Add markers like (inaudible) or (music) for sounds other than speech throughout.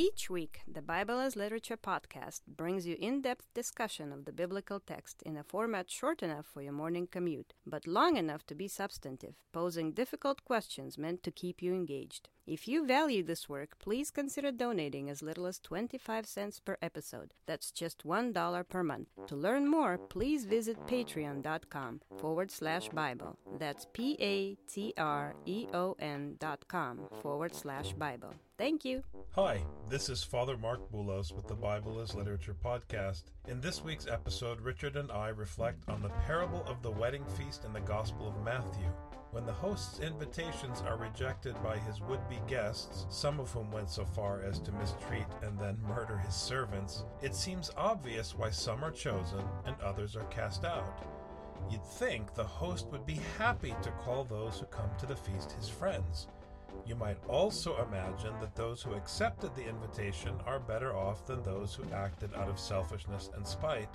Each week, the Bible as Literature podcast brings you in depth discussion of the biblical text in a format short enough for your morning commute, but long enough to be substantive, posing difficult questions meant to keep you engaged. If you value this work, please consider donating as little as 25 cents per episode. That's just $1 per month. To learn more, please visit patreon.com forward slash Bible. That's P A T R E O N dot com forward slash Bible. Thank you. Hi, this is Father Marc Boulos with the Bible as Literature podcast. In this week's episode, Richard and I reflect on the parable of the wedding feast in the Gospel of Matthew. When the host's invitations are rejected by his would be guests, some of whom went so far as to mistreat and then murder his servants, it seems obvious why some are chosen and others are cast out. You'd think the host would be happy to call those who come to the feast his friends. You might also imagine that those who accepted the invitation are better off than those who acted out of selfishness and spite.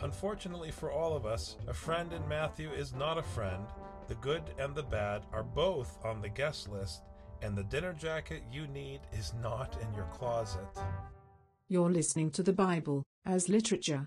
Unfortunately for all of us, a friend in Matthew is not a friend. The good and the bad are both on the guest list, and the dinner jacket you need is not in your closet. You're listening to the Bible as literature.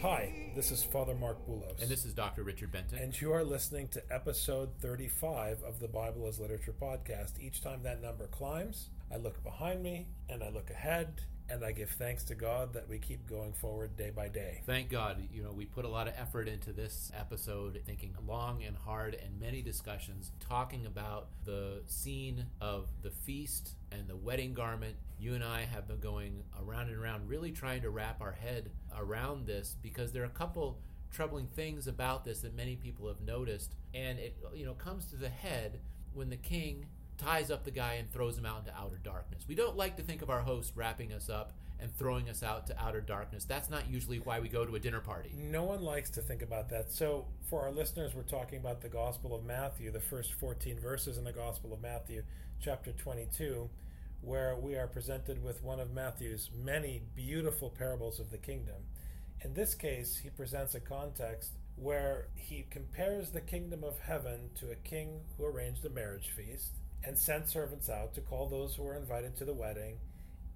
Hi, this is Father Marc Boulos. And this is Dr. Richard Benton. And you are listening to episode 35 of the Bible as Literature podcast. Each time that number climbs, I look behind me and I look ahead and I give thanks to God that we keep going forward day by day. Thank God, you know, we put a lot of effort into this episode, thinking long and hard and many discussions talking about the scene of the feast and the wedding garment. You and I have been going around and around, really trying to wrap our head around this because there are a couple troubling things about this that many people have noticed. And it, you know, comes to the head when the king ties up the guy and throws him out into outer darkness. We don't like to think of our host wrapping us up and throwing us out to outer darkness. That's not usually why we go to a dinner party. No one likes to think about that. So, for our listeners, we're talking about the Gospel of Matthew, the first 14 verses in the Gospel of Matthew, chapter 22, where we are presented with one of Matthew's many beautiful parables of the kingdom. In this case, he presents a context where he compares the kingdom of heaven to a king who arranged a marriage feast and sent servants out to call those who were invited to the wedding.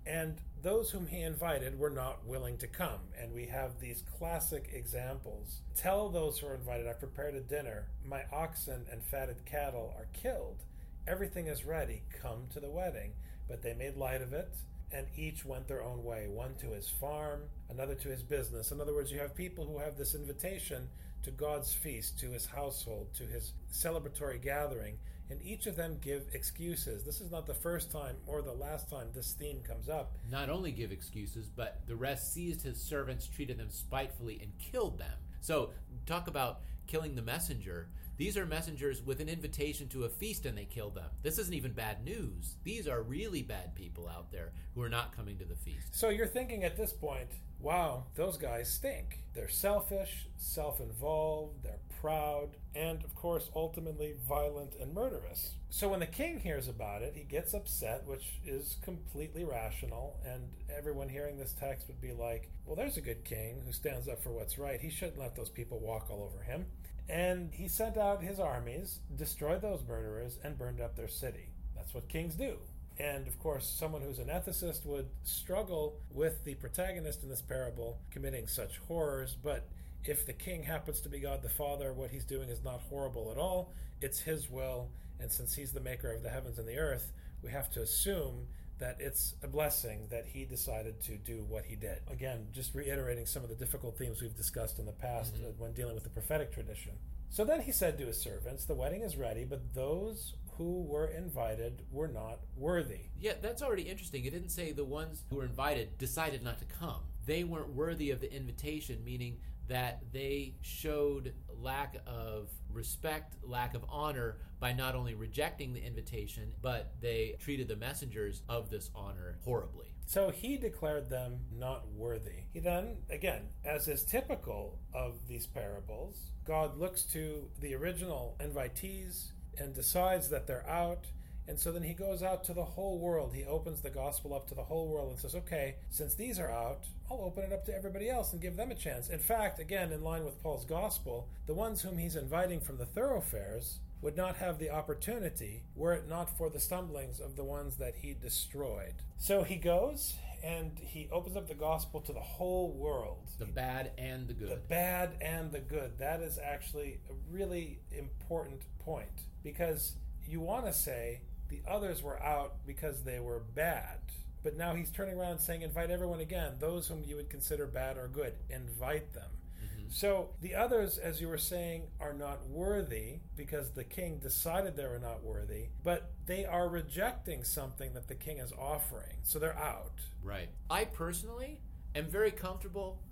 And those whom he invited were not willing to come. And we have these classic examples. Tell those who are invited, I've prepared a dinner. My oxen and fatted cattle are killed. Everything is ready. Come to the wedding. But they made light of it and each went their own way one to his farm, another to his business. In other words, you have people who have this invitation to God's feast, to his household, to his celebratory gathering, and each of them give excuses. This is not the first time or the last time this theme comes up. Not only give excuses, but the rest seized his servants, treated them spitefully, and killed them. So, talk about killing the messenger. These are messengers with an invitation to a feast and they kill them. This isn't even bad news. These are really bad people out there who are not coming to the feast. So you're thinking at this point, wow, those guys stink. They're selfish, self involved, they're proud, and of course, ultimately violent and murderous. So when the king hears about it, he gets upset, which is completely rational, and everyone hearing this text would be like, well, there's a good king who stands up for what's right. He shouldn't let those people walk all over him. And he sent out his armies, destroyed those murderers, and burned up their city. That's what kings do. And of course, someone who's an ethicist would struggle with the protagonist in this parable committing such horrors. But if the king happens to be God the Father, what he's doing is not horrible at all. It's his will. And since he's the maker of the heavens and the earth, we have to assume that it's a blessing that he decided to do what he did. Again, just reiterating some of the difficult themes we've discussed in the past mm-hmm. when dealing with the prophetic tradition. So then he said to his servants, The wedding is ready, but those who were invited were not worthy. Yeah, that's already interesting. It didn't say the ones who were invited decided not to come. They weren't worthy of the invitation, meaning that they showed lack of respect, lack of honor by not only rejecting the invitation, but they treated the messengers of this honor horribly. So he declared them not worthy. He then, again, as is typical of these parables, God looks to the original invitees and decides that they're out And so then he goes out to the whole world. He opens the gospel up to the whole world and says, okay, since these are out, I'll open it up to everybody else and give them a chance. In fact, again, in line with Paul's gospel, the ones whom he's inviting from the thoroughfares would not have the opportunity were it not for the stumblings of the ones that he destroyed. So he goes and he opens up the gospel to the whole world. The bad and the good. The bad and the good. That is actually a really important point because you want to say the others were out because they were bad. But now he's turning around saying, invite everyone again, those whom you would consider bad or good, invite them. Mm-hmm. So the others, as you were saying, are not worthy because the king decided they were not worthy, but they are rejecting something that the king is offering. So they're out. Right. I personally am very comfortable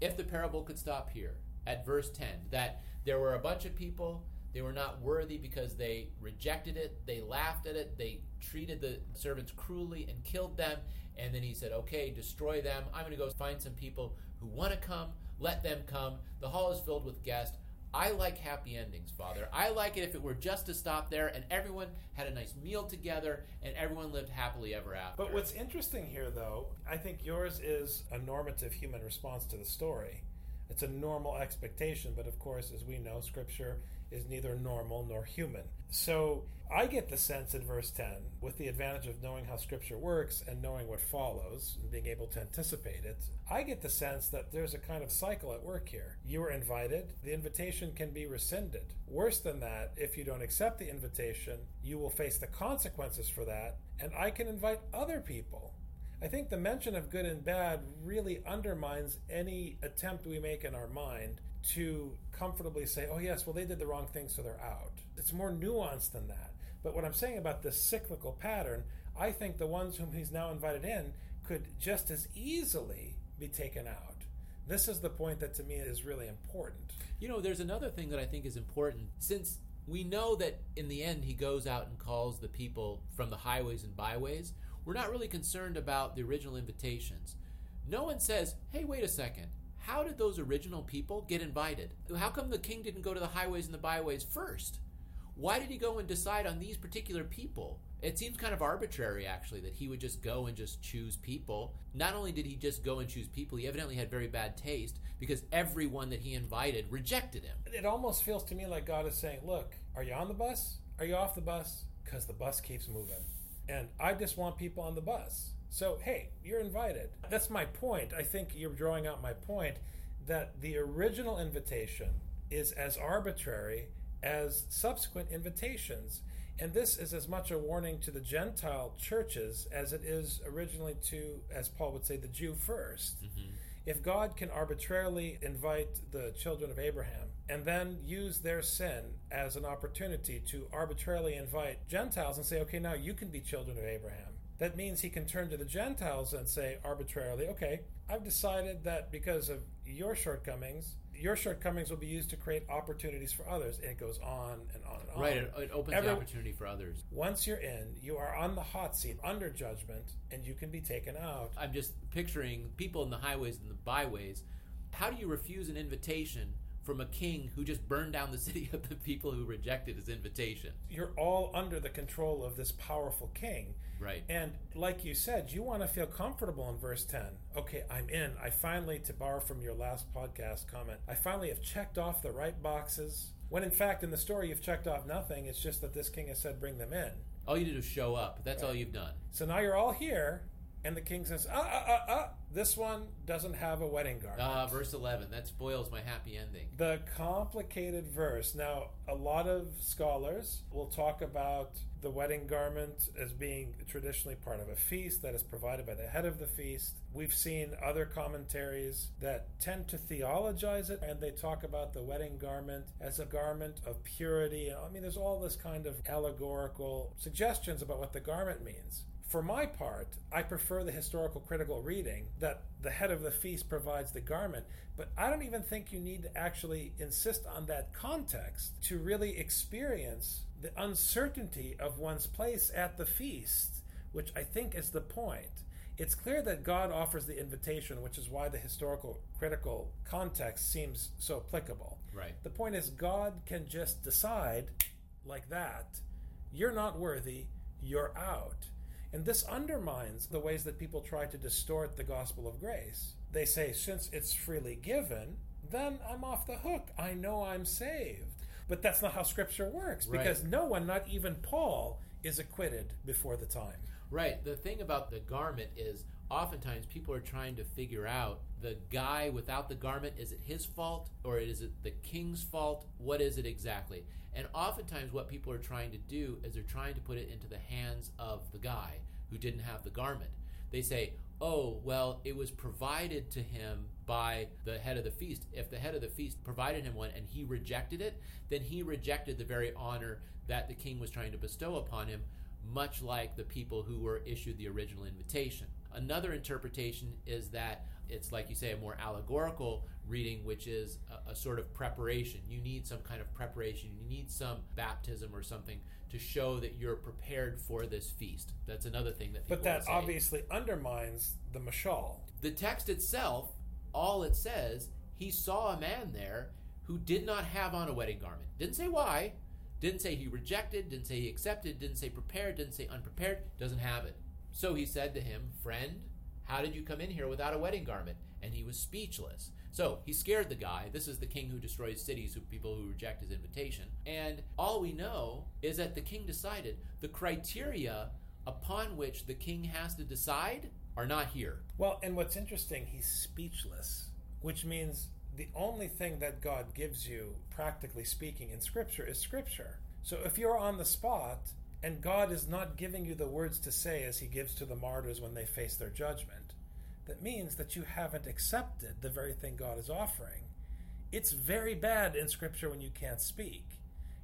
if the parable could stop here at verse 10 that there were a bunch of people they were not worthy because they rejected it they laughed at it they treated the servants cruelly and killed them and then he said okay destroy them i'm going to go find some people who want to come let them come the hall is filled with guests I like happy endings, Father. I like it if it were just to stop there and everyone had a nice meal together and everyone lived happily ever after. But what's interesting here, though, I think yours is a normative human response to the story. It's a normal expectation, but of course, as we know, Scripture is neither normal nor human. So I get the sense in verse 10, with the advantage of knowing how Scripture works and knowing what follows and being able to anticipate it, I get the sense that there's a kind of cycle at work here. You were invited, the invitation can be rescinded. Worse than that, if you don't accept the invitation, you will face the consequences for that, and I can invite other people. I think the mention of good and bad really undermines any attempt we make in our mind to comfortably say, oh, yes, well, they did the wrong thing, so they're out. It's more nuanced than that. But what I'm saying about this cyclical pattern, I think the ones whom he's now invited in could just as easily be taken out. This is the point that to me is really important. You know, there's another thing that I think is important. Since we know that in the end he goes out and calls the people from the highways and byways, we're not really concerned about the original invitations. No one says, hey, wait a second. How did those original people get invited? How come the king didn't go to the highways and the byways first? Why did he go and decide on these particular people? It seems kind of arbitrary, actually, that he would just go and just choose people. Not only did he just go and choose people, he evidently had very bad taste because everyone that he invited rejected him. It almost feels to me like God is saying, Look, are you on the bus? Are you off the bus? Because the bus keeps moving. And I just want people on the bus. So, hey, you're invited. That's my point. I think you're drawing out my point that the original invitation is as arbitrary as subsequent invitations. And this is as much a warning to the Gentile churches as it is originally to, as Paul would say, the Jew 1st Mm-hmm. If God can arbitrarily invite the children of Abraham and then use their sin as an opportunity to arbitrarily invite Gentiles and say, okay, now you can be children of Abraham, that means he can turn to the Gentiles and say arbitrarily, okay, I've decided that because of your shortcomings, your shortcomings will be used to create opportunities for others. And it goes on and on and on. Right, it, it opens Every- the opportunity for others. Once you're in, you are on the hot seat under judgment, and you can be taken out. I'm just picturing people in the highways and the byways. How do you refuse an invitation from a king who just burned down the (laughs) city of the people who rejected his invitation? You're all under the control of this powerful king. Right. And like you said, you want to feel comfortable in verse 10. Okay, I'm in. I finally, to borrow from your last podcast comment, I finally have checked off the right boxes. When in fact, in the story, you've checked off nothing. It's just that this king has said, bring them in. All you did was show up. That's all you've done. So now you're all here, and the king says, ah, ah, ah, ah, this one doesn't have a wedding garment. Uh, verse 11. That spoils my happy ending. The complicated verse. Now, a lot of scholars will talk about the wedding garment as being traditionally part of a feast that is provided by the head of the feast. We've seen other commentaries that tend to theologize it and they talk about the wedding garment as a garment of purity. I mean, there's all this kind of allegorical suggestions about what the garment means. For my part, I prefer the historical critical reading that the head of the feast provides the garment, but I don't even think you need to actually insist on that context to really experience the uncertainty of one's place at the feast, which I think is the point. It's clear that God offers the invitation, which is why the historical critical context seems so applicable. Right. The point is, God can just decide, like that, you're not worthy, you're out. And this undermines the ways that people try to distort the gospel of grace. They say, since it's freely given, then I'm off the hook. I know I'm saved. But that's not how Scripture works because no one, not even Paul, is acquitted before the time. Right. The thing about the garment is oftentimes people are trying to figure out the guy without the garment is it his fault or is it the king's fault? What is it exactly? And oftentimes what people are trying to do is they're trying to put it into the hands of the guy who didn't have the garment. They say, "Oh, well, it was provided to him by the head of the feast. If the head of the feast provided him one and he rejected it, then he rejected the very honor that the king was trying to bestow upon him." much like the people who were issued the original invitation. Another interpretation is that it's like you say a more allegorical reading, which is a, a sort of preparation. You need some kind of preparation. You need some baptism or something to show that you're prepared for this feast. That's another thing that. People But that obviously undermines the mashal. the text itself, all it says, he saw a man there who did not have on a wedding garment. Didn't say why. Didn't say he rejected. Didn't say he accepted. Didn't say prepared. Didn't say unprepared. Doesn't have it. So he said to him, Friend, how did you come in here without a wedding garment? And he was speechless. So he scared the guy. This is the king who destroys cities, who people who reject his invitation. And all we know is that the king decided the criteria upon which the king has to decide are not here. Well, and what's interesting, he's speechless, which means the only thing that God gives you, practically speaking, in Scripture is Scripture. So if you're on the spot and God is not giving you the words to say as he gives to the martyrs when they face their judgment, that means that you haven't accepted the very thing God is offering. It's very bad in Scripture when you can't speak.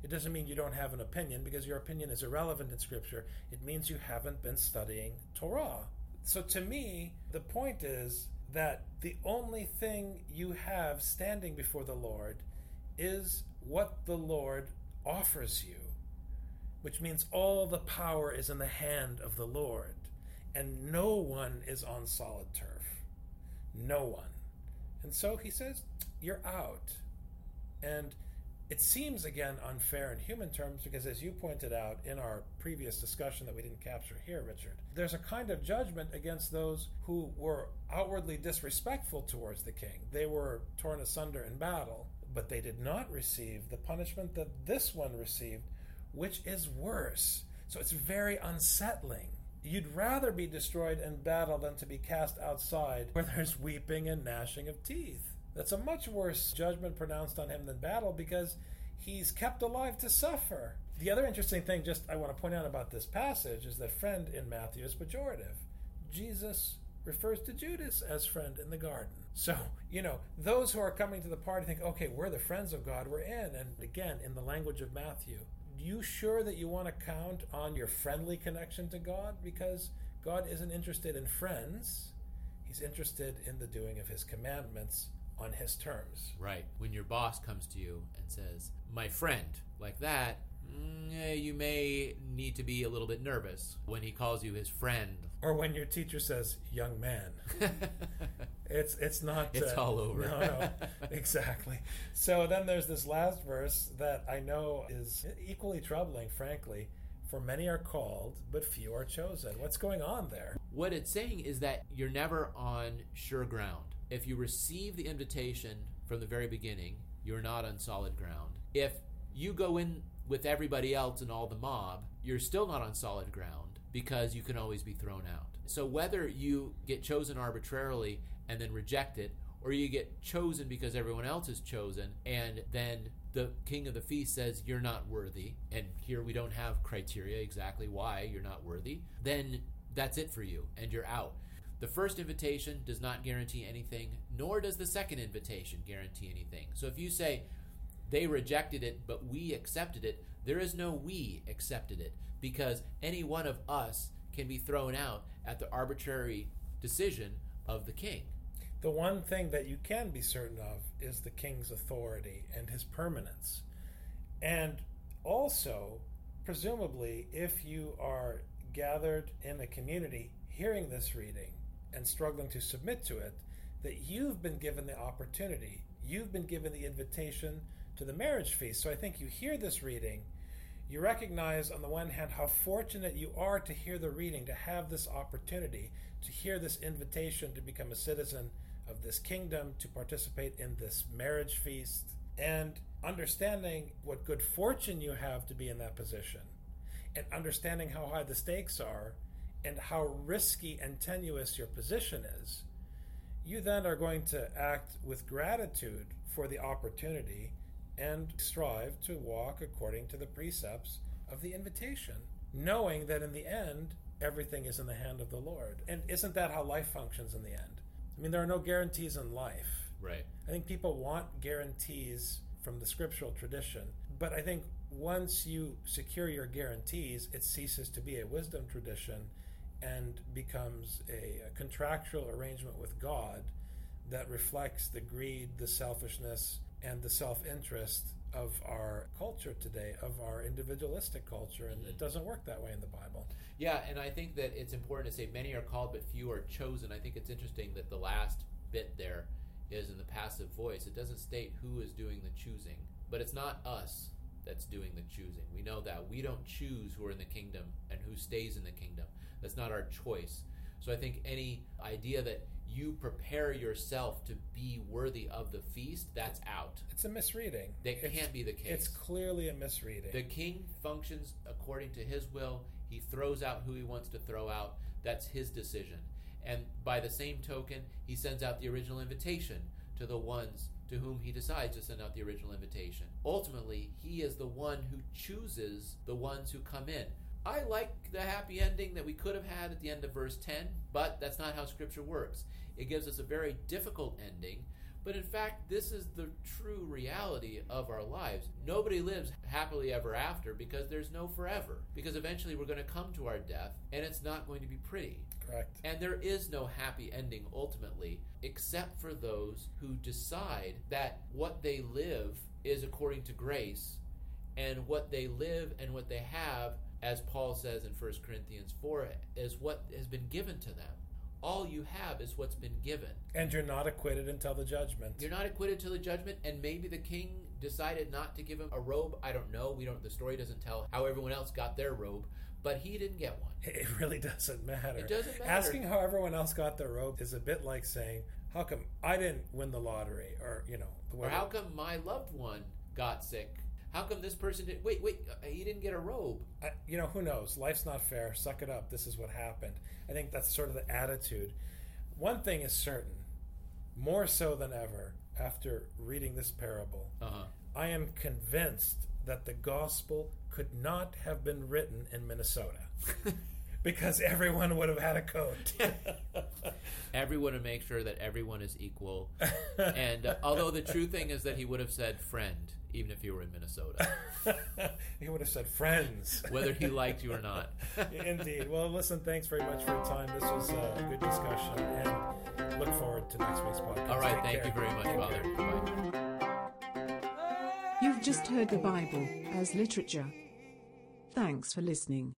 It doesn't mean you don't have an opinion because your opinion is irrelevant in Scripture. It means you haven't been studying Torah. So to me, the point is that the only thing you have standing before the Lord is what the Lord offers you, which means all the power is in the hand of the Lord, and no one is on solid turf. No one. And so he says, You're out. And it seems again unfair in human terms because, as you pointed out in our previous discussion that we didn't capture here, Richard, there's a kind of judgment against those who were outwardly disrespectful towards the king. They were torn asunder in battle, but they did not receive the punishment that this one received, which is worse. So it's very unsettling. You'd rather be destroyed in battle than to be cast outside where there's weeping and gnashing of teeth. That's a much worse judgment pronounced on him than battle because he's kept alive to suffer. The other interesting thing, just I want to point out about this passage, is that friend in Matthew is pejorative. Jesus refers to Judas as friend in the garden. So, you know, those who are coming to the party think, okay, we're the friends of God, we're in. And again, in the language of Matthew, you sure that you want to count on your friendly connection to God? Because God isn't interested in friends, He's interested in the doing of His commandments on His terms. Right. When your boss comes to you and says, my friend, like that, mm, eh, you may need to be a little bit nervous when he calls you his friend. Or when your teacher says, young man. (laughs) It's it's not. It's uh, all over. No, no, (laughs) exactly. So then there's this last verse that I know is equally troubling, frankly. For many are called, but few are chosen. What's going on there? what it's saying is that you're never on sure ground. If you receive the invitation from the very beginning, you're not on solid ground. If you go in with everybody else and all the mob, you're still not on solid ground because you can always be thrown out. So whether you get chosen arbitrarily and then reject it, or you get chosen because everyone else is chosen, and then the king of the feast says you're not worthy, and here we don't have criteria exactly why you're not worthy, then that's it for you, and you're out. The first invitation does not guarantee anything, nor does the second invitation guarantee anything. So if you say, they rejected it, but we accepted it, there is no we accepted it, because any one of us can be thrown out at the arbitrary decision of the king. The one thing that you can be certain of is the king's authority and his permanence. And also, presumably, if you are gathered in a community hearing this reading and struggling to submit to it, that you've been given the opportunity, you've been given the invitation to the marriage feast. So I think you hear this reading, you recognize, on the one hand, how fortunate you are to hear the reading, to have this opportunity, to hear this invitation to become a citizen of this kingdom, to participate in this marriage feast, and understanding what good fortune you have to be in that position, and understanding how high the stakes are, and how risky and tenuous your position is, you then are going to act with gratitude for the opportunity and strive to walk according to the precepts of the invitation, knowing that in the end, everything is in the hand of the Lord. And isn't that how life functions in the end? I mean, there are no guarantees in life. Right. I think people want guarantees from the scriptural tradition, but I think once you secure your guarantees, it ceases to be a wisdom tradition and becomes a, a contractual arrangement with God that reflects the greed, the selfishness, and the self interest of our culture today, of our individualistic culture, and it mm-hmm. doesn't work that way in the Bible. Yeah, and I think that it's important to say many are called, but few are chosen. I think it's interesting that the last bit there is in the passive voice. It doesn't state who is doing the choosing, but it's not us that's doing the choosing. We know that. We don't choose who are in the kingdom and who stays in the kingdom. That's not our choice. So I think any idea that you prepare yourself to be worthy of the feast, that's out. It's a misreading. That It's- can't be the case. It's clearly a misreading. The king functions according to his will. He throws out who he wants to throw out. That's his decision. And by the same token, he sends out the original invitation to the ones to whom he decides to send out the original invitation. Ultimately, he is the one who chooses the ones who come in. I like the happy ending that we could have had at the end of verse 10, but that's not how Scripture works. It gives us a very difficult ending, but in fact, this is the true reality of our lives. Nobody lives happily ever after because there's no forever. Because eventually we're going to come to our death and it's not going to be pretty. Correct. And there is no happy ending ultimately, except for those who decide that what they live is according to grace, and what they live and what they have, as Paul says in 1 Corinthians 4, is what has been given to them. All you have is what's been given. And you're not acquitted until the judgment. You're not acquitted till the judgment, and maybe the king decided not to give him a robe. I don't know. We don't. The story doesn't tell how everyone else got their robe, but he didn't get one. (laughs) It really doesn't matter. It doesn't matter. Asking how everyone else got their robe is a bit like saying, "How come I didn't win the lottery?" Or you know, the Or how come my loved one got sick? How come this person did? Wait, wait, uh, he didn't get a robe. I, you know, who knows? Life's not fair. Suck it up. This is what happened. I think that's sort of the attitude. One thing is certain, more so than ever, after reading this parable, Uh huh. I am convinced that the gospel could not have been written in Minnesota (laughs) because everyone would have had a coat. (laughs) Everyone to make sure that everyone is equal. (laughs) and uh, although the true thing is that he would have said friend, even if you were in Minnesota, (laughs) he would have said friends. whether he liked you or not. (laughs) Indeed. Well, listen, thanks very much for your time. This was uh, a good discussion, and look forward to next week's podcast. All right, Take thank care. you very much, Take Father. Bye. You've just heard the Bible as literature. Thanks for listening.